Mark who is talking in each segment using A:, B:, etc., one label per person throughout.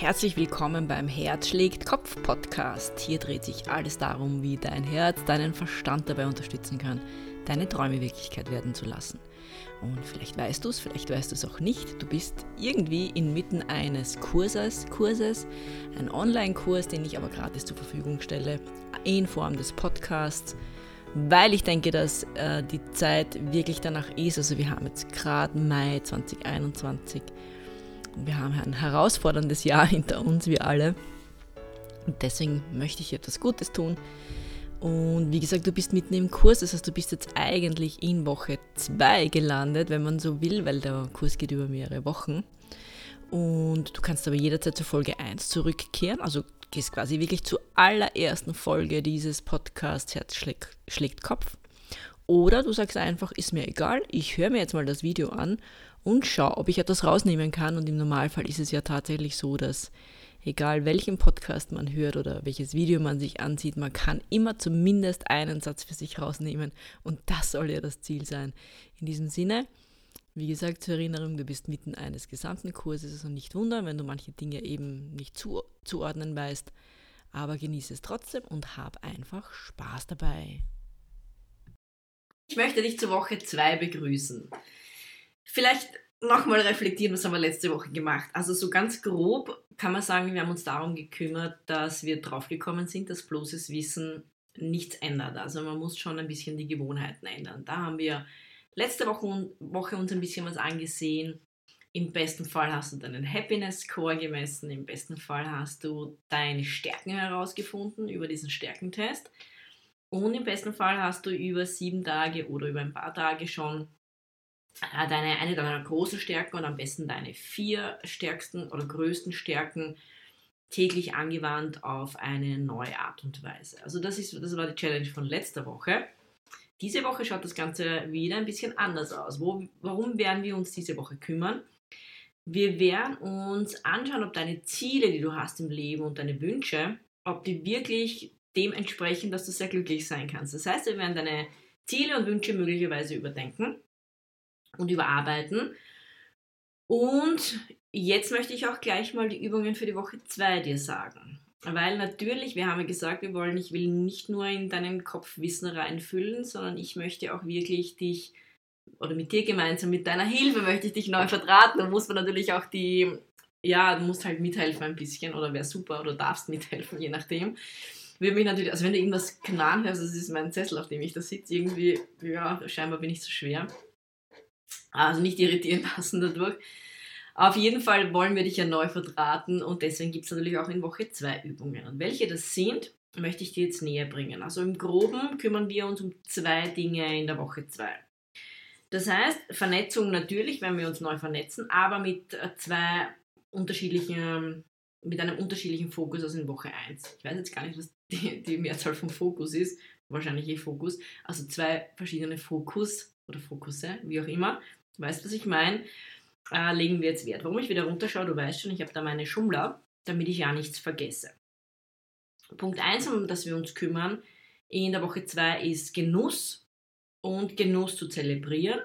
A: Herzlich willkommen beim Herz schlägt Kopf Podcast. Hier dreht sich alles darum, wie dein Herz deinen Verstand dabei unterstützen kann, deine Träume Wirklichkeit werden zu lassen. Und vielleicht weißt du es, vielleicht weißt du es auch nicht. Du bist irgendwie inmitten eines Kurses, Kurses, ein Online-Kurs, den ich aber gratis zur Verfügung stelle, in Form des Podcasts, weil ich denke, dass äh, die Zeit wirklich danach ist. Also wir haben jetzt gerade Mai 2021 wir haben ein herausforderndes Jahr hinter uns, wir alle. Und deswegen möchte ich etwas Gutes tun. Und wie gesagt, du bist mitten im Kurs, das heißt, du bist jetzt eigentlich in Woche 2 gelandet, wenn man so will, weil der Kurs geht über mehrere Wochen. Und du kannst aber jederzeit zur Folge 1 zurückkehren, also gehst quasi wirklich zur allerersten Folge dieses Podcasts Herz schlägt, schlägt Kopf. Oder du sagst einfach, ist mir egal, ich höre mir jetzt mal das Video an und schaue, ob ich etwas rausnehmen kann. Und im Normalfall ist es ja tatsächlich so, dass egal welchen Podcast man hört oder welches Video man sich ansieht, man kann immer zumindest einen Satz für sich rausnehmen. Und das soll ja das Ziel sein. In diesem Sinne, wie gesagt, zur Erinnerung, du bist mitten eines gesamten Kurses und nicht wundern, wenn du manche Dinge eben nicht zu, zuordnen weißt. Aber genieße es trotzdem und hab einfach Spaß dabei. Ich möchte dich zur Woche 2 begrüßen. Vielleicht nochmal reflektieren, was haben wir letzte Woche gemacht. Also so ganz grob kann man sagen, wir haben uns darum gekümmert, dass wir draufgekommen sind, dass bloßes Wissen nichts ändert. Also man muss schon ein bisschen die Gewohnheiten ändern. Da haben wir letzte Woche, Woche uns ein bisschen was angesehen. Im besten Fall hast du deinen Happiness Score gemessen, im besten Fall hast du deine Stärken herausgefunden über diesen Stärkentest. Und im besten Fall hast du über sieben Tage oder über ein paar Tage schon äh, deine, eine deiner großen Stärken und am besten deine vier stärksten oder größten Stärken täglich angewandt auf eine neue Art und Weise. Also das, ist, das war die Challenge von letzter Woche. Diese Woche schaut das Ganze wieder ein bisschen anders aus. Wo, warum werden wir uns diese Woche kümmern? Wir werden uns anschauen, ob deine Ziele, die du hast im Leben und deine Wünsche, ob die wirklich dem entsprechen, dass du sehr glücklich sein kannst. Das heißt, wir werden deine Ziele und Wünsche möglicherweise überdenken und überarbeiten. Und jetzt möchte ich auch gleich mal die Übungen für die Woche 2 dir sagen. Weil natürlich, wir haben ja gesagt, wir wollen, ich will nicht nur in deinen Kopf Wissen reinfüllen, sondern ich möchte auch wirklich dich, oder mit dir gemeinsam, mit deiner Hilfe möchte ich dich neu verdrahten. Da muss man natürlich auch die, ja, du musst halt mithelfen ein bisschen, oder wäre super, oder darfst mithelfen, je nachdem. Würde mich natürlich, also wenn du irgendwas knarren hörst, das ist mein Sessel, auf dem ich da sitze, irgendwie, ja, scheinbar bin ich zu schwer. Also nicht irritieren lassen dadurch. Auf jeden Fall wollen wir dich ja neu verdrahten und deswegen gibt es natürlich auch in Woche 2 Übungen. Und welche das sind, möchte ich dir jetzt näher bringen. Also im Groben kümmern wir uns um zwei Dinge in der Woche 2. Das heißt, Vernetzung natürlich, wenn wir uns neu vernetzen, aber mit äh, zwei unterschiedlichen, mit einem unterschiedlichen Fokus als in Woche 1. Ich weiß jetzt gar nicht, was die, die Mehrzahl vom Fokus ist, wahrscheinlich eh Fokus. Also zwei verschiedene Fokus oder Fokusse, wie auch immer. Du weißt, was ich meine? Äh, legen wir jetzt Wert. Warum ich wieder runterschaue, du weißt schon, ich habe da meine Schummler, damit ich ja nichts vergesse. Punkt 1, um das wir uns kümmern in der Woche 2 ist Genuss und Genuss zu zelebrieren.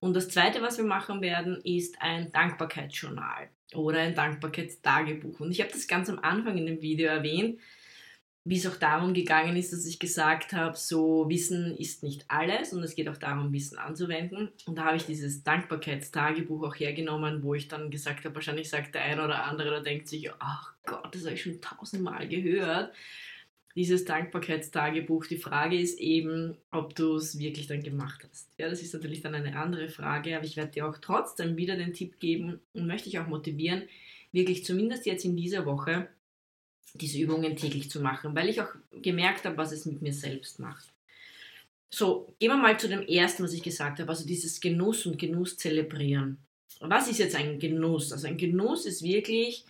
A: Und das zweite, was wir machen werden, ist ein Dankbarkeitsjournal oder ein Dankbarkeitstagebuch. Und ich habe das ganz am Anfang in dem Video erwähnt, wie es auch darum gegangen ist, dass ich gesagt habe, so Wissen ist nicht alles und es geht auch darum, Wissen anzuwenden. Und da habe ich dieses Dankbarkeitstagebuch auch hergenommen, wo ich dann gesagt habe, wahrscheinlich sagt der eine oder andere, da denkt sich, ach Gott, das habe ich schon tausendmal gehört. Dieses Dankbarkeitstagebuch, die Frage ist eben, ob du es wirklich dann gemacht hast. Ja, das ist natürlich dann eine andere Frage, aber ich werde dir auch trotzdem wieder den Tipp geben und möchte dich auch motivieren, wirklich zumindest jetzt in dieser Woche diese Übungen täglich zu machen, weil ich auch gemerkt habe, was es mit mir selbst macht. So, gehen wir mal zu dem ersten, was ich gesagt habe, also dieses Genuss und Genuss zelebrieren. Was ist jetzt ein Genuss? Also ein Genuss ist wirklich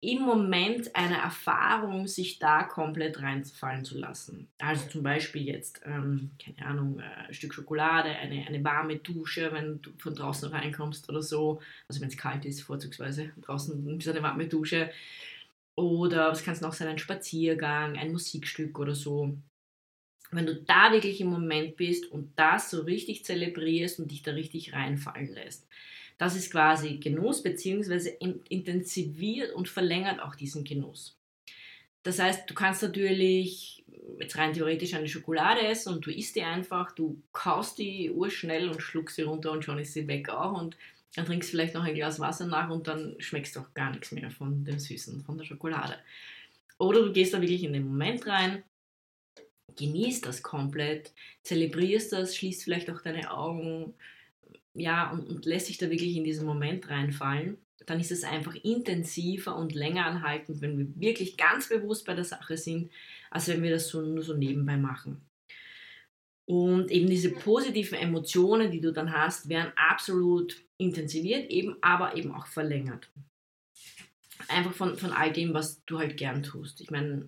A: im Moment eine Erfahrung, sich da komplett reinfallen zu lassen. Also zum Beispiel jetzt, ähm, keine Ahnung, äh, ein Stück Schokolade, eine, eine warme Dusche, wenn du von draußen reinkommst oder so. Also wenn es kalt ist, vorzugsweise draußen ist eine warme Dusche. Oder was kann es noch sein? Ein Spaziergang, ein Musikstück oder so. Wenn du da wirklich im Moment bist und das so richtig zelebrierst und dich da richtig reinfallen lässt, Das ist quasi Genuss, beziehungsweise intensiviert und verlängert auch diesen Genuss. Das heißt, du kannst natürlich jetzt rein theoretisch eine Schokolade essen und du isst die einfach, du kaust die urschnell und schluckst sie runter und schon ist sie weg auch und dann trinkst vielleicht noch ein Glas Wasser nach und dann schmeckst du auch gar nichts mehr von dem Süßen, von der Schokolade. Oder du gehst da wirklich in den Moment rein, genießt das komplett, zelebrierst das, schließt vielleicht auch deine Augen, ja, und, und lässt sich da wirklich in diesen Moment reinfallen. Dann ist es einfach intensiver und länger anhaltend, wenn wir wirklich ganz bewusst bei der Sache sind, als wenn wir das so, nur so nebenbei machen. Und eben diese positiven Emotionen, die du dann hast, werden absolut intensiviert, eben, aber eben auch verlängert. Einfach von, von all dem, was du halt gern tust. Ich meine,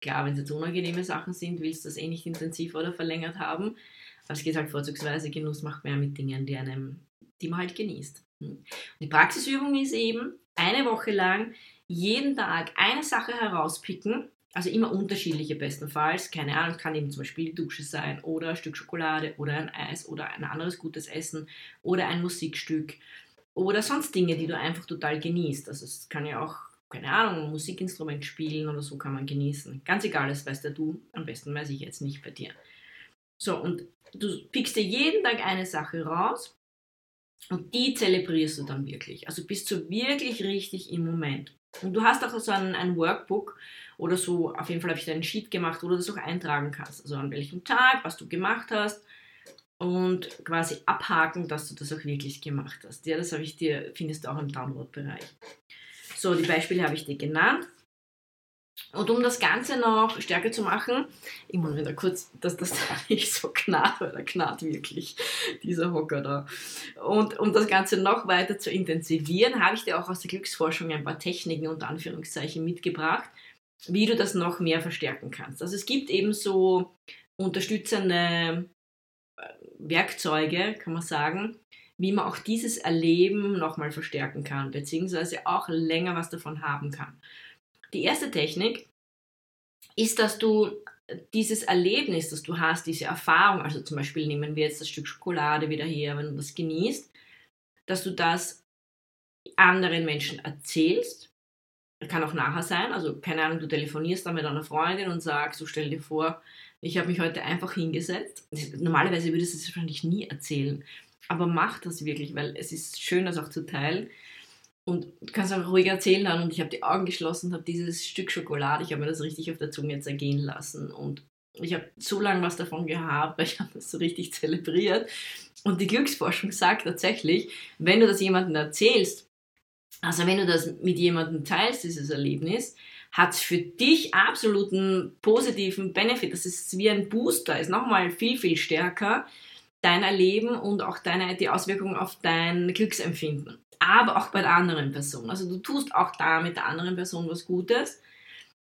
A: klar, wenn es jetzt unangenehme Sachen sind, willst du das eh nicht intensiver oder verlängert haben. Aber es geht halt vorzugsweise, Genuss macht mehr mit Dingen, die, einem, die man halt genießt. Hm. Und die Praxisübung ist eben, eine Woche lang jeden Tag eine Sache herauspicken, also immer unterschiedliche bestenfalls. Keine Ahnung, kann eben zum Beispiel die Dusche sein oder ein Stück Schokolade oder ein Eis oder ein anderes gutes Essen oder ein Musikstück oder sonst Dinge, die du einfach total genießt. Also es kann ja auch, keine Ahnung, ein Musikinstrument spielen oder so kann man genießen. Ganz egal, das weißt ja du, am besten weiß ich jetzt nicht bei dir. So, und du pickst dir jeden Tag eine Sache raus und die zelebrierst du dann wirklich. Also bist du wirklich richtig im Moment. Und du hast auch so ein, ein Workbook oder so, auf jeden Fall habe ich da einen Sheet gemacht, wo du das auch eintragen kannst. Also an welchem Tag, was du gemacht hast und quasi abhaken, dass du das auch wirklich gemacht hast. Ja, das habe ich dir, findest du auch im Download-Bereich. So, die Beispiele habe ich dir genannt. Und um das Ganze noch stärker zu machen, ich muss wieder kurz, dass das nicht so knarrt, weil der knarrt wirklich, dieser Hocker da. Und um das Ganze noch weiter zu intensivieren, habe ich dir auch aus der Glücksforschung ein paar Techniken unter Anführungszeichen mitgebracht, wie du das noch mehr verstärken kannst. Also es gibt eben so unterstützende äh, Werkzeuge, kann man sagen, wie man auch dieses Erleben nochmal verstärken kann, beziehungsweise auch länger was davon haben kann. Die erste Technik ist, dass du dieses Erlebnis, das du hast, diese Erfahrung, also zum Beispiel nehmen wir jetzt das Stück Schokolade wieder her, wenn du das genießt, dass du das anderen Menschen erzählst kann auch nachher sein, also keine Ahnung, du telefonierst dann mit einer Freundin und sagst, so stell dir vor, ich habe mich heute einfach hingesetzt. Normalerweise würdest du es wahrscheinlich nie erzählen, aber mach das wirklich, weil es ist schön, das auch zu teilen. Und du kannst auch ruhig erzählen dann und ich habe die Augen geschlossen, habe dieses Stück Schokolade, ich habe mir das richtig auf der Zunge zergehen lassen und ich habe so lange was davon gehabt, weil ich habe das so richtig zelebriert. Und die Glücksforschung sagt tatsächlich, wenn du das jemandem erzählst, also wenn du das mit jemandem teilst, dieses Erlebnis, hat es für dich absoluten positiven Benefit. Das ist wie ein Booster, ist nochmal viel, viel stärker dein Erleben und auch deine, die Auswirkungen auf dein Glücksempfinden. Aber auch bei der anderen Person. Also du tust auch da mit der anderen Person was Gutes,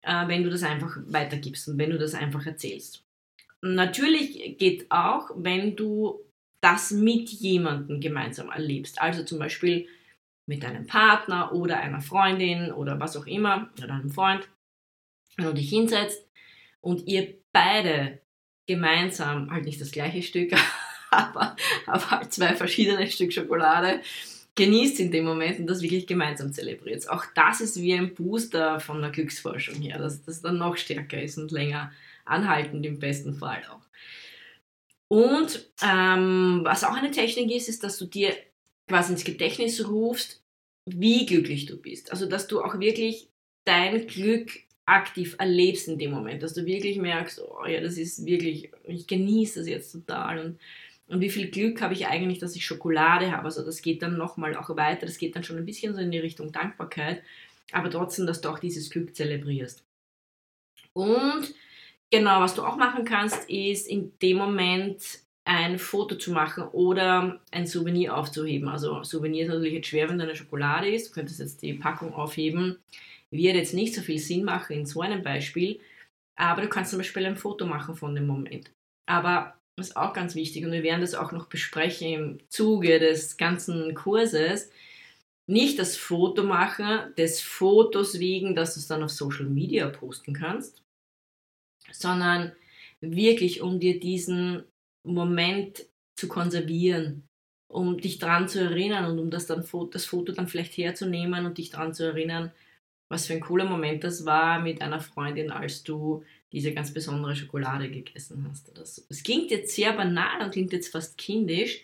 A: äh, wenn du das einfach weitergibst und wenn du das einfach erzählst. Natürlich geht auch, wenn du das mit jemandem gemeinsam erlebst. Also zum Beispiel mit deinem Partner oder einer Freundin oder was auch immer oder einem Freund, wenn du dich hinsetzt und ihr beide gemeinsam, halt nicht das gleiche Stück, aber, aber zwei verschiedene Stück Schokolade genießt in dem Moment und das wirklich gemeinsam zelebriert. Auch das ist wie ein Booster von der Glücksforschung her, dass das dann noch stärker ist und länger anhaltend im besten Fall auch. Und ähm, was auch eine Technik ist, ist, dass du dir quasi ins Gedächtnis rufst, wie glücklich du bist. Also, dass du auch wirklich dein Glück aktiv erlebst in dem Moment, dass du wirklich merkst, oh ja, das ist wirklich, ich genieße das jetzt total und, und wie viel Glück habe ich eigentlich, dass ich Schokolade habe. Also das geht dann nochmal auch weiter, das geht dann schon ein bisschen so in die Richtung Dankbarkeit, aber trotzdem, dass du auch dieses Glück zelebrierst. Und genau, was du auch machen kannst, ist in dem Moment ein Foto zu machen oder ein Souvenir aufzuheben. Also Souvenir ist natürlich jetzt schwer, wenn da eine Schokolade ist. Du könntest jetzt die Packung aufheben. Wird jetzt nicht so viel Sinn machen in so einem Beispiel, aber du kannst zum Beispiel ein Foto machen von dem Moment. Aber ist auch ganz wichtig und wir werden das auch noch besprechen im Zuge des ganzen Kurses. Nicht das Foto machen des Fotos wegen, dass du es dann auf Social Media posten kannst, sondern wirklich um dir diesen Moment zu konservieren um dich dran zu erinnern und um das, dann, das Foto dann vielleicht herzunehmen und dich dran zu erinnern, was für ein cooler Moment das war mit einer Freundin, als du diese ganz besondere Schokolade gegessen hast. Es klingt jetzt sehr banal und klingt jetzt fast kindisch,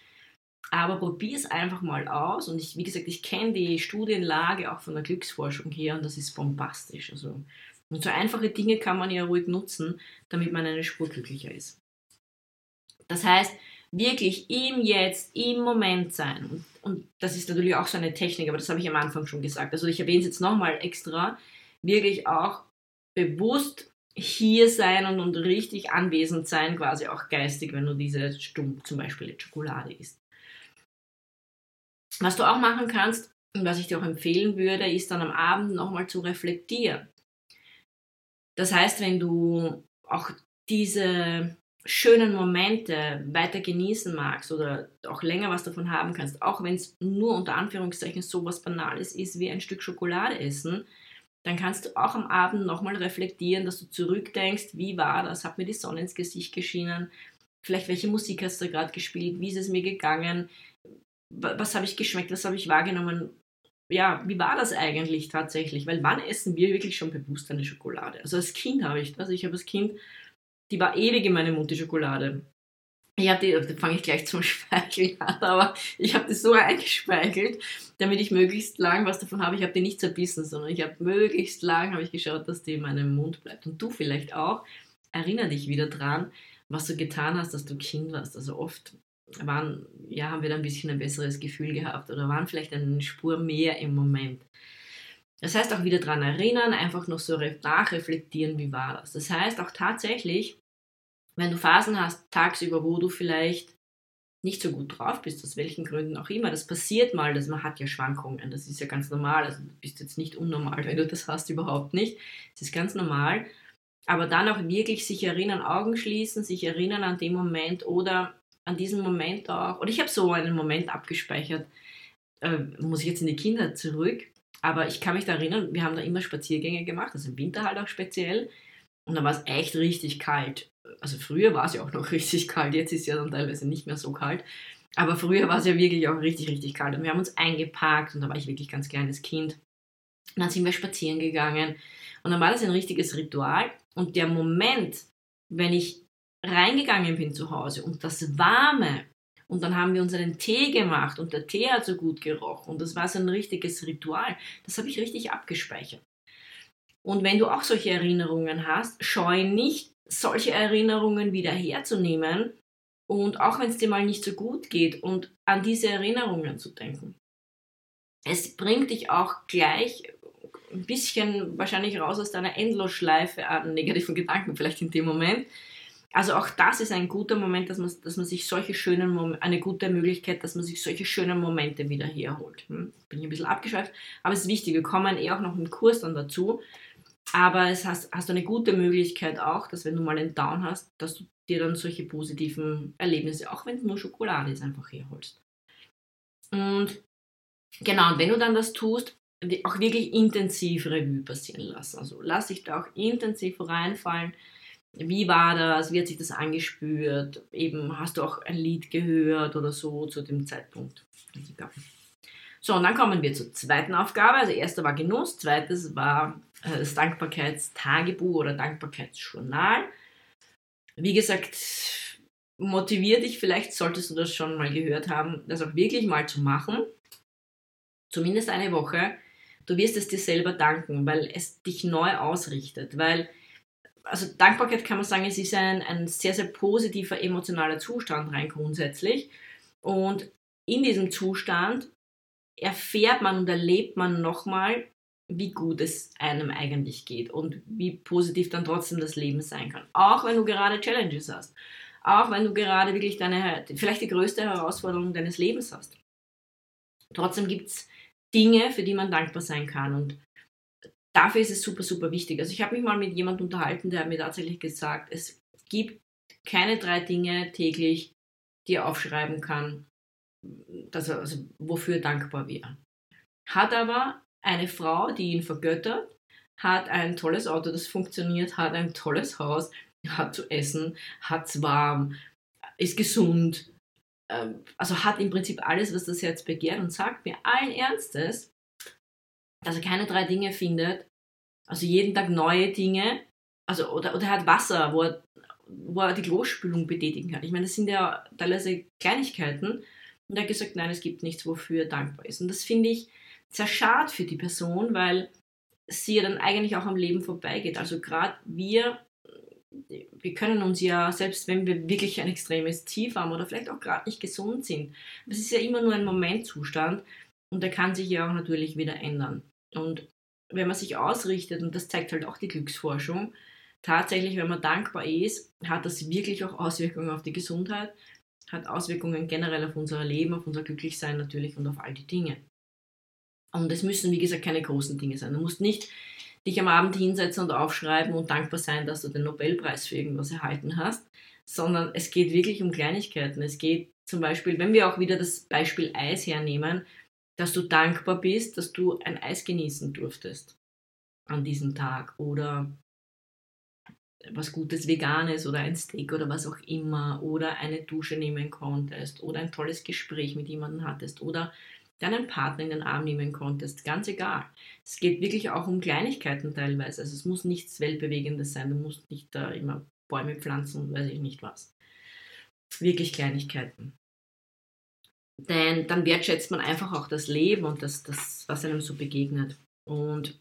A: aber probier es einfach mal aus. Und ich, wie gesagt, ich kenne die Studienlage auch von der Glücksforschung her und das ist bombastisch. Also, und so einfache Dinge kann man ja ruhig nutzen, damit man eine Spur glücklicher ist. Das heißt, wirklich im Jetzt, im Moment sein. Und, und das ist natürlich auch so eine Technik, aber das habe ich am Anfang schon gesagt. Also ich erwähne es jetzt nochmal extra. Wirklich auch bewusst hier sein und, und richtig anwesend sein, quasi auch geistig, wenn du diese Stumm, zum Beispiel Schokolade isst. Was du auch machen kannst und was ich dir auch empfehlen würde, ist dann am Abend nochmal zu reflektieren. Das heißt, wenn du auch diese schönen Momente weiter genießen magst oder auch länger was davon haben kannst, auch wenn es nur unter Anführungszeichen so was Banales ist wie ein Stück Schokolade essen, dann kannst du auch am Abend nochmal reflektieren, dass du zurückdenkst, wie war das, hat mir die Sonne ins Gesicht geschienen, vielleicht welche Musik hast du gerade gespielt, wie ist es mir gegangen, was habe ich geschmeckt, was habe ich wahrgenommen, ja, wie war das eigentlich tatsächlich? Weil wann essen wir wirklich schon bewusst eine Schokolade? Also als Kind habe ich das. Ich habe als Kind, die war ewig in meinem Mund, die Schokolade. Ich die, da fange ich gleich zum Speicheln an, aber ich habe die so eingespeichelt, damit ich möglichst lang was davon habe. Ich habe die nicht zerbissen, sondern ich habe möglichst lang habe ich geschaut, dass die in meinem Mund bleibt. Und du vielleicht auch. Erinner dich wieder dran, was du getan hast, dass du Kind warst. Also oft waren, ja, haben wir da ein bisschen ein besseres Gefühl gehabt oder waren vielleicht eine Spur mehr im Moment. Das heißt auch wieder daran erinnern, einfach noch so nachreflektieren, wie war das. Das heißt auch tatsächlich, wenn du Phasen hast, tagsüber, wo du vielleicht nicht so gut drauf bist, aus welchen Gründen auch immer, das passiert mal, dass man hat ja Schwankungen, das ist ja ganz normal, also du bist jetzt nicht unnormal, wenn du das hast, überhaupt nicht, das ist ganz normal, aber dann auch wirklich sich erinnern, Augen schließen, sich erinnern an den Moment oder an diesen Moment auch, oder ich habe so einen Moment abgespeichert, äh, muss ich jetzt in die Kinder zurück, aber ich kann mich da erinnern, wir haben da immer Spaziergänge gemacht, also im Winter halt auch speziell, und da war es echt richtig kalt. Also früher war es ja auch noch richtig kalt, jetzt ist es ja dann teilweise nicht mehr so kalt. Aber früher war es ja wirklich auch richtig, richtig kalt. Und wir haben uns eingepackt und da war ich wirklich ganz kleines Kind. Und dann sind wir spazieren gegangen. Und dann war das ein richtiges Ritual. Und der Moment, wenn ich reingegangen bin zu Hause und das Warme und dann haben wir uns einen Tee gemacht und der Tee hat so gut gerochen und das war so ein richtiges Ritual. Das habe ich richtig abgespeichert. Und wenn du auch solche Erinnerungen hast, scheu nicht, solche Erinnerungen wieder herzunehmen und auch wenn es dir mal nicht so gut geht und an diese Erinnerungen zu denken. Es bringt dich auch gleich ein bisschen wahrscheinlich raus aus deiner Endlosschleife an negativen Gedanken, vielleicht in dem Moment, also auch das ist ein guter Moment, dass man, dass man sich solche schönen Momente, eine gute Möglichkeit, dass man sich solche schönen Momente wieder herholt. Hm? Bin ich ein bisschen abgeschweift, aber es ist wichtig. Wir kommen eh auch noch im Kurs dann dazu. Aber es hast, hast du eine gute Möglichkeit auch, dass wenn du mal einen Down hast, dass du dir dann solche positiven Erlebnisse, auch wenn es nur Schokolade ist, einfach herholst. Und genau, und wenn du dann das tust, auch wirklich intensiv Revue passieren lassen. Also lass dich da auch intensiv reinfallen wie war das? Wie hat sich das angespürt? Eben, hast du auch ein Lied gehört oder so zu dem Zeitpunkt? So, und dann kommen wir zur zweiten Aufgabe. Also, erste war Genuss, zweites war äh, das Dankbarkeitstagebuch oder Dankbarkeitsjournal. Wie gesagt, motiviert dich, vielleicht solltest du das schon mal gehört haben, das auch wirklich mal zu machen. Zumindest eine Woche. Du wirst es dir selber danken, weil es dich neu ausrichtet. Weil also Dankbarkeit kann man sagen, es ist ein, ein sehr, sehr positiver emotionaler Zustand rein grundsätzlich. Und in diesem Zustand erfährt man und erlebt man nochmal, wie gut es einem eigentlich geht und wie positiv dann trotzdem das Leben sein kann. Auch wenn du gerade Challenges hast. Auch wenn du gerade wirklich deine, vielleicht die größte Herausforderung deines Lebens hast. Trotzdem gibt es Dinge, für die man dankbar sein kann. Und dafür ist es super, super wichtig. Also ich habe mich mal mit jemandem unterhalten, der mir tatsächlich gesagt, es gibt keine drei Dinge täglich, die er aufschreiben kann, dass er, also wofür dankbar wäre. Hat aber eine Frau, die ihn vergöttert, hat ein tolles Auto, das funktioniert, hat ein tolles Haus, hat zu essen, hat es warm, ist gesund, ähm, also hat im Prinzip alles, was das Herz begehrt und sagt mir allen Ernstes, dass er keine drei Dinge findet, also jeden Tag neue Dinge, also oder, oder er hat Wasser, wo er, wo er die Klospülung betätigen kann. Ich meine, das sind ja teilweise Kleinigkeiten. Und er hat gesagt, nein, es gibt nichts, wofür er dankbar ist. Und das finde ich sehr schade für die Person, weil sie ja dann eigentlich auch am Leben vorbeigeht. Also gerade wir, wir können uns ja, selbst wenn wir wirklich ein extremes Tief haben oder vielleicht auch gerade nicht gesund sind, das ist ja immer nur ein Momentzustand und der kann sich ja auch natürlich wieder ändern. Und wenn man sich ausrichtet, und das zeigt halt auch die Glücksforschung, tatsächlich, wenn man dankbar ist, hat das wirklich auch Auswirkungen auf die Gesundheit, hat Auswirkungen generell auf unser Leben, auf unser Glücklichsein natürlich und auf all die Dinge. Und es müssen, wie gesagt, keine großen Dinge sein. Du musst nicht dich am Abend hinsetzen und aufschreiben und dankbar sein, dass du den Nobelpreis für irgendwas erhalten hast, sondern es geht wirklich um Kleinigkeiten. Es geht zum Beispiel, wenn wir auch wieder das Beispiel Eis hernehmen, dass du dankbar bist, dass du ein Eis genießen durftest an diesem Tag oder was Gutes Veganes oder ein Steak oder was auch immer oder eine Dusche nehmen konntest oder ein tolles Gespräch mit jemandem hattest oder deinen Partner in den Arm nehmen konntest, ganz egal. Es geht wirklich auch um Kleinigkeiten teilweise. Also es muss nichts Weltbewegendes sein, du musst nicht da immer Bäume pflanzen und weiß ich nicht was. Wirklich Kleinigkeiten. Denn dann wertschätzt man einfach auch das Leben und das, das was einem so begegnet. Und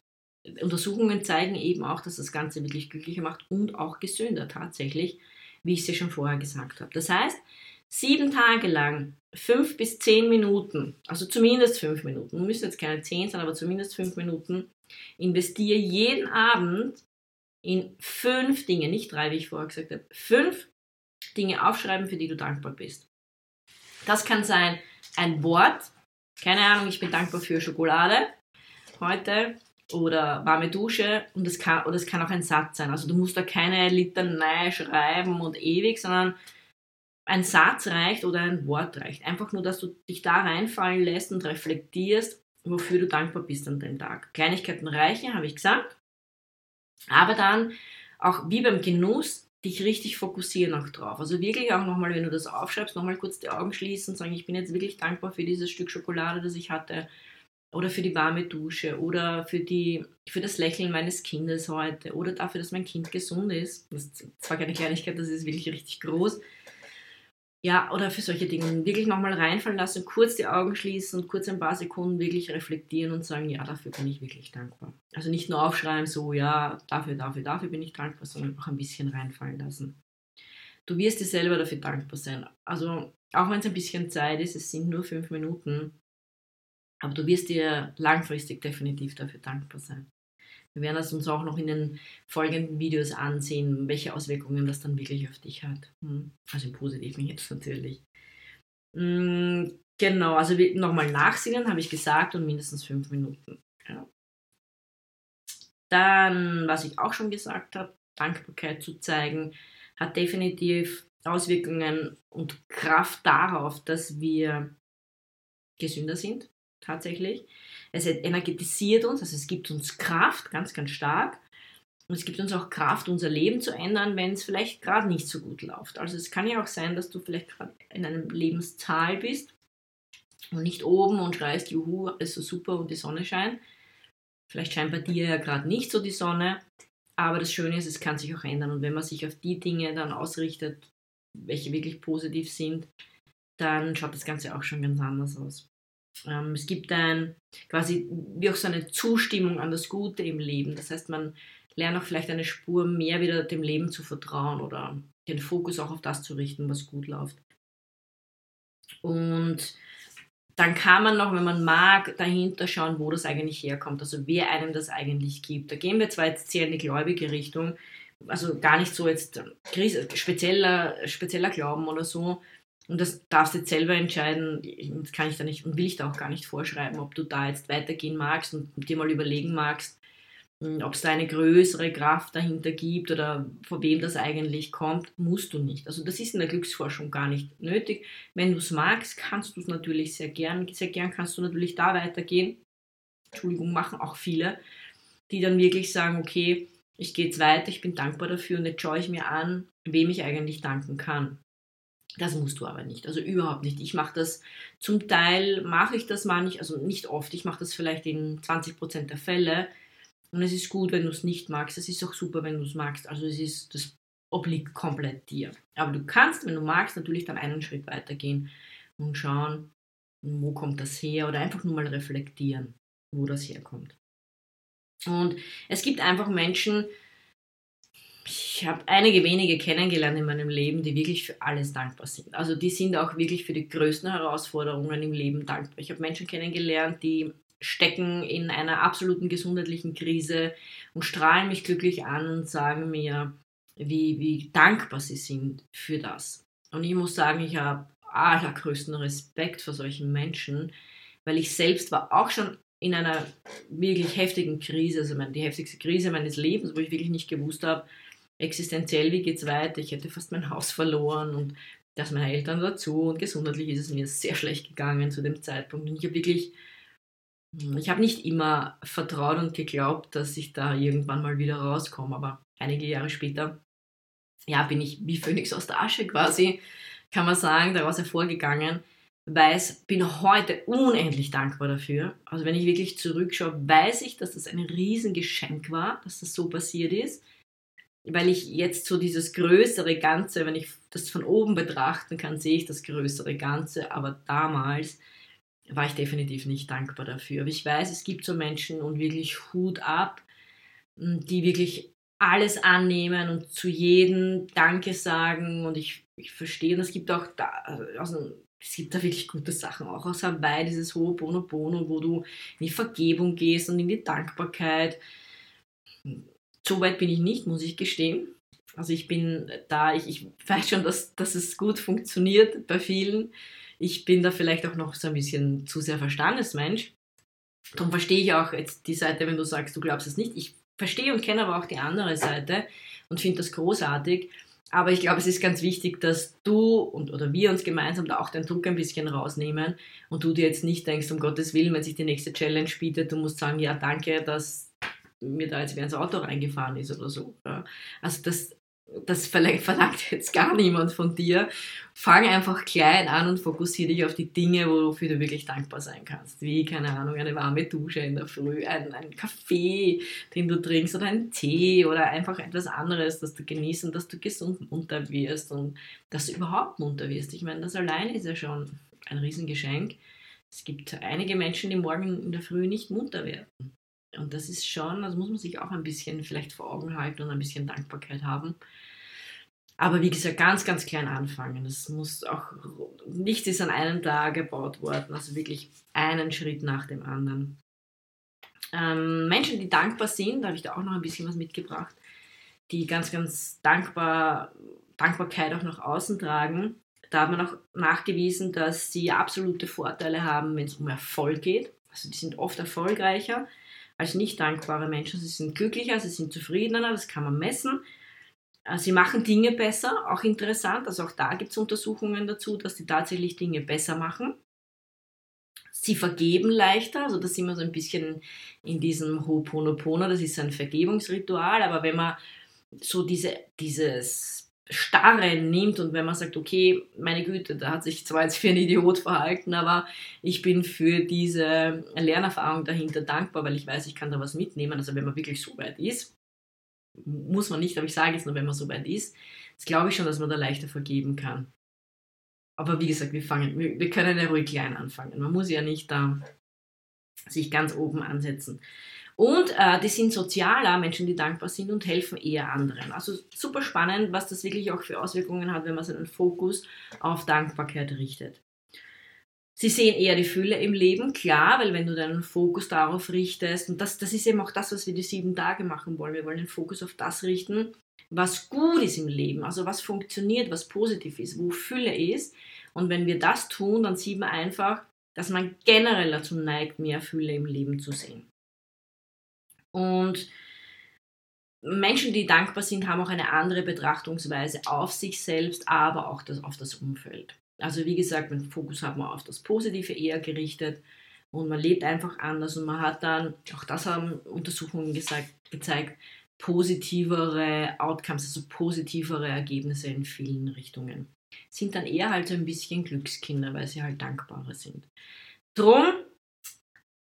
A: Untersuchungen zeigen eben auch, dass das Ganze wirklich glücklicher macht und auch gesünder tatsächlich, wie ich es ja schon vorher gesagt habe. Das heißt, sieben Tage lang, fünf bis zehn Minuten, also zumindest fünf Minuten, müssen jetzt keine zehn sein, aber zumindest fünf Minuten, investiere jeden Abend in fünf Dinge, nicht drei, wie ich vorher gesagt habe, fünf Dinge aufschreiben, für die du dankbar bist. Das kann sein ein Wort, keine Ahnung, ich bin dankbar für Schokolade heute oder warme Dusche und es kann, oder es kann auch ein Satz sein. Also du musst da keine Litanei schreiben und ewig, sondern ein Satz reicht oder ein Wort reicht. Einfach nur, dass du dich da reinfallen lässt und reflektierst, wofür du dankbar bist an dem Tag. Kleinigkeiten reichen, habe ich gesagt. Aber dann auch wie beim Genuss dich richtig fokussieren auch drauf. Also wirklich auch nochmal, wenn du das aufschreibst, nochmal kurz die Augen schließen und sagen, ich bin jetzt wirklich dankbar für dieses Stück Schokolade, das ich hatte oder für die warme Dusche oder für, die, für das Lächeln meines Kindes heute oder dafür, dass mein Kind gesund ist. Das ist zwar keine Kleinigkeit, das ist wirklich richtig groß, ja, oder für solche Dinge wirklich nochmal reinfallen lassen, kurz die Augen schließen und kurz ein paar Sekunden wirklich reflektieren und sagen, ja, dafür bin ich wirklich dankbar. Also nicht nur aufschreiben, so, ja, dafür, dafür, dafür bin ich dankbar, sondern auch ein bisschen reinfallen lassen. Du wirst dir selber dafür dankbar sein. Also auch wenn es ein bisschen Zeit ist, es sind nur fünf Minuten, aber du wirst dir langfristig definitiv dafür dankbar sein. Wir werden das uns auch noch in den folgenden Videos ansehen, welche Auswirkungen das dann wirklich auf dich hat. Hm. Also im Positiven jetzt natürlich. Hm, genau, also nochmal nachsinnen, habe ich gesagt, und mindestens fünf Minuten. Ja. Dann, was ich auch schon gesagt habe, Dankbarkeit zu zeigen, hat definitiv Auswirkungen und Kraft darauf, dass wir gesünder sind, tatsächlich. Es energetisiert uns, also es gibt uns Kraft, ganz, ganz stark. Und es gibt uns auch Kraft, unser Leben zu ändern, wenn es vielleicht gerade nicht so gut läuft. Also es kann ja auch sein, dass du vielleicht gerade in einem Lebenstal bist und nicht oben und schreist, juhu, alles so super und die Sonne scheint. Vielleicht scheint bei dir ja gerade nicht so die Sonne, aber das Schöne ist, es kann sich auch ändern. Und wenn man sich auf die Dinge dann ausrichtet, welche wirklich positiv sind, dann schaut das Ganze auch schon ganz anders aus. Ähm, es gibt ein quasi wie auch so eine Zustimmung an das Gute im Leben. Das heißt, man lernt auch vielleicht eine Spur mehr wieder dem Leben zu vertrauen oder den Fokus auch auf das zu richten, was gut läuft. Und dann kann man noch, wenn man mag, dahinter schauen, wo das eigentlich herkommt, also wer einem das eigentlich gibt. Da gehen wir zwar jetzt sehr in die gläubige Richtung, also gar nicht so jetzt spezieller, spezieller Glauben oder so, und das darfst du jetzt selber entscheiden, das kann ich da nicht und will ich da auch gar nicht vorschreiben, ob du da jetzt weitergehen magst und dir mal überlegen magst, hm, ob es da eine größere Kraft dahinter gibt oder von wem das eigentlich kommt, musst du nicht. Also das ist in der Glücksforschung gar nicht nötig. Wenn du es magst, kannst du es natürlich sehr gern. Sehr gern kannst du natürlich da weitergehen. Entschuldigung, machen auch viele, die dann wirklich sagen, okay, ich gehe jetzt weiter, ich bin dankbar dafür und jetzt schaue ich mir an, wem ich eigentlich danken kann. Das musst du aber nicht, also überhaupt nicht. Ich mache das, zum Teil mache ich das manchmal, also nicht oft, ich mache das vielleicht in 20% der Fälle. Und es ist gut, wenn du es nicht magst. Es ist auch super, wenn du es magst. Also es ist, das obliegt komplett dir. Aber du kannst, wenn du magst, natürlich dann einen Schritt weitergehen und schauen, wo kommt das her oder einfach nur mal reflektieren, wo das herkommt. Und es gibt einfach Menschen, ich habe einige wenige kennengelernt in meinem Leben, die wirklich für alles dankbar sind. Also die sind auch wirklich für die größten Herausforderungen im Leben dankbar. Ich habe Menschen kennengelernt, die stecken in einer absoluten gesundheitlichen Krise und strahlen mich glücklich an und sagen mir, wie, wie dankbar sie sind für das. Und ich muss sagen, ich habe allergrößten Respekt vor solchen Menschen, weil ich selbst war auch schon in einer wirklich heftigen Krise, also die heftigste Krise meines Lebens, wo ich wirklich nicht gewusst habe, existenziell, wie geht es weiter? Ich hätte fast mein Haus verloren und das meine Eltern dazu und gesundheitlich ist es mir sehr schlecht gegangen zu dem Zeitpunkt. Und ich habe wirklich, hm, ich habe nicht immer vertraut und geglaubt, dass ich da irgendwann mal wieder rauskomme, aber einige Jahre später, ja, bin ich wie Phönix aus der Asche quasi, kann man sagen, daraus hervorgegangen weiß, bin heute unendlich dankbar dafür. Also wenn ich wirklich zurückschaue, weiß ich, dass das ein Riesengeschenk war, dass das so passiert ist weil ich jetzt so dieses größere Ganze, wenn ich das von oben betrachten kann, sehe ich das größere Ganze, aber damals war ich definitiv nicht dankbar dafür. Aber ich weiß, es gibt so Menschen und wirklich Hut ab, die wirklich alles annehmen und zu jedem Danke sagen. Und ich, ich verstehe und es gibt auch da, also es gibt da wirklich gute Sachen, auch aus Hawaii, dieses Ho'oponopono, wo du in die Vergebung gehst und in die Dankbarkeit so weit bin ich nicht, muss ich gestehen. Also ich bin da, ich, ich weiß schon, dass, dass es gut funktioniert bei vielen. Ich bin da vielleicht auch noch so ein bisschen zu sehr Verstandesmensch. Darum verstehe ich auch jetzt die Seite, wenn du sagst, du glaubst es nicht. Ich verstehe und kenne aber auch die andere Seite und finde das großartig. Aber ich glaube, es ist ganz wichtig, dass du und oder wir uns gemeinsam da auch den Druck ein bisschen rausnehmen und du dir jetzt nicht denkst, um Gottes Willen, wenn sich die nächste Challenge bietet, du musst sagen, ja, danke, dass mir da jetzt wer ins Auto reingefahren ist oder so. Ja. Also das, das verlangt jetzt gar niemand von dir. Fang einfach klein an und fokussiere dich auf die Dinge, wofür du wirklich dankbar sein kannst. Wie, keine Ahnung, eine warme Dusche in der Früh, ein, ein Kaffee, den du trinkst oder einen Tee oder einfach etwas anderes, das du genießt und dass du gesund munter wirst und dass du überhaupt munter wirst. Ich meine, das alleine ist ja schon ein Riesengeschenk. Es gibt einige Menschen, die morgen in der Früh nicht munter werden. Und das ist schon, also muss man sich auch ein bisschen vielleicht vor Augen halten und ein bisschen Dankbarkeit haben. Aber wie gesagt, ganz, ganz klein anfangen. Das muss auch, nichts ist an einem Tag gebaut worden, also wirklich einen Schritt nach dem anderen. Ähm, Menschen, die dankbar sind, da habe ich da auch noch ein bisschen was mitgebracht, die ganz, ganz dankbar, Dankbarkeit auch nach außen tragen. Da hat man auch nachgewiesen, dass sie absolute Vorteile haben, wenn es um Erfolg geht. Also die sind oft erfolgreicher als nicht dankbare Menschen. Sie sind glücklicher, sie sind zufriedener, das kann man messen. Äh, sie machen Dinge besser, auch interessant. Also auch da gibt es Untersuchungen dazu, dass sie tatsächlich Dinge besser machen. Sie vergeben leichter, also da sind wir so ein bisschen in diesem Ho'oponopono, das ist ein Vergebungsritual, aber wenn man so diese, dieses Starre nimmt und wenn man sagt, okay, meine Güte, da hat sich zwar jetzt für ein Idiot verhalten, aber ich bin für diese Lernerfahrung dahinter dankbar, weil ich weiß, ich kann da was mitnehmen. Also wenn man wirklich so weit ist, muss man nicht, aber ich sage jetzt nur, wenn man so weit ist, das glaube ich schon, dass man da leichter vergeben kann. Aber wie gesagt, wir, fangen, wir, wir können ja ruhig klein anfangen. Man muss ja nicht da sich ganz oben ansetzen. Und äh, die sind sozialer, Menschen, die dankbar sind und helfen eher anderen. Also super spannend, was das wirklich auch für Auswirkungen hat, wenn man seinen Fokus auf Dankbarkeit richtet. Sie sehen eher die Fülle im Leben, klar, weil wenn du deinen Fokus darauf richtest, und das, das ist eben auch das, was wir die sieben Tage machen wollen, wir wollen den Fokus auf das richten, was gut ist im Leben, also was funktioniert, was positiv ist, wo Fülle ist. Und wenn wir das tun, dann sieht man einfach, dass man generell dazu neigt, mehr Fülle im Leben zu sehen. Und Menschen, die dankbar sind, haben auch eine andere Betrachtungsweise auf sich selbst, aber auch das, auf das Umfeld. Also wie gesagt, den Fokus hat man auf das Positive eher gerichtet und man lebt einfach anders und man hat dann, auch das haben Untersuchungen gesagt, gezeigt, positivere Outcomes, also positivere Ergebnisse in vielen Richtungen. sind dann eher halt so ein bisschen Glückskinder, weil sie halt dankbarer sind. Drum,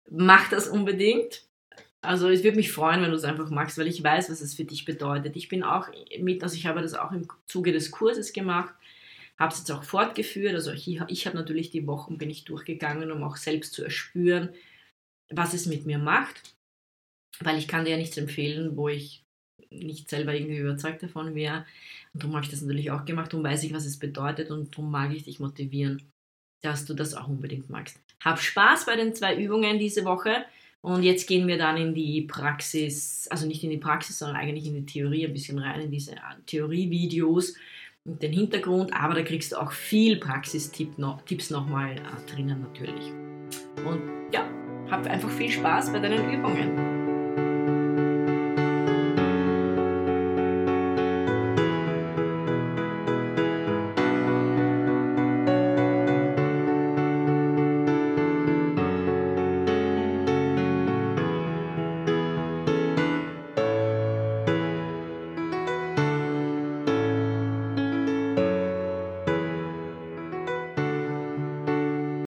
A: mach das unbedingt. Also es würde mich freuen, wenn du es einfach magst, weil ich weiß, was es für dich bedeutet. Ich bin auch mit, also ich habe das auch im Zuge des Kurses gemacht, habe es jetzt auch fortgeführt. Also ich, ich habe natürlich die Wochen bin ich durchgegangen, um auch selbst zu erspüren, was es mit mir macht. Weil ich kann dir ja nichts empfehlen, wo ich nicht selber irgendwie überzeugt davon wäre. Und darum habe ich das natürlich auch gemacht, darum weiß ich, was es bedeutet und darum mag ich dich motivieren, dass du das auch unbedingt magst. Hab Spaß bei den zwei Übungen diese Woche und jetzt gehen wir dann in die Praxis, also nicht in die Praxis, sondern eigentlich in die Theorie ein bisschen rein, in diese Theorievideos und den Hintergrund, aber da kriegst du auch viel Praxistipps noch, nochmal äh, drinnen natürlich. Und ja, hab einfach viel Spaß bei deinen Übungen.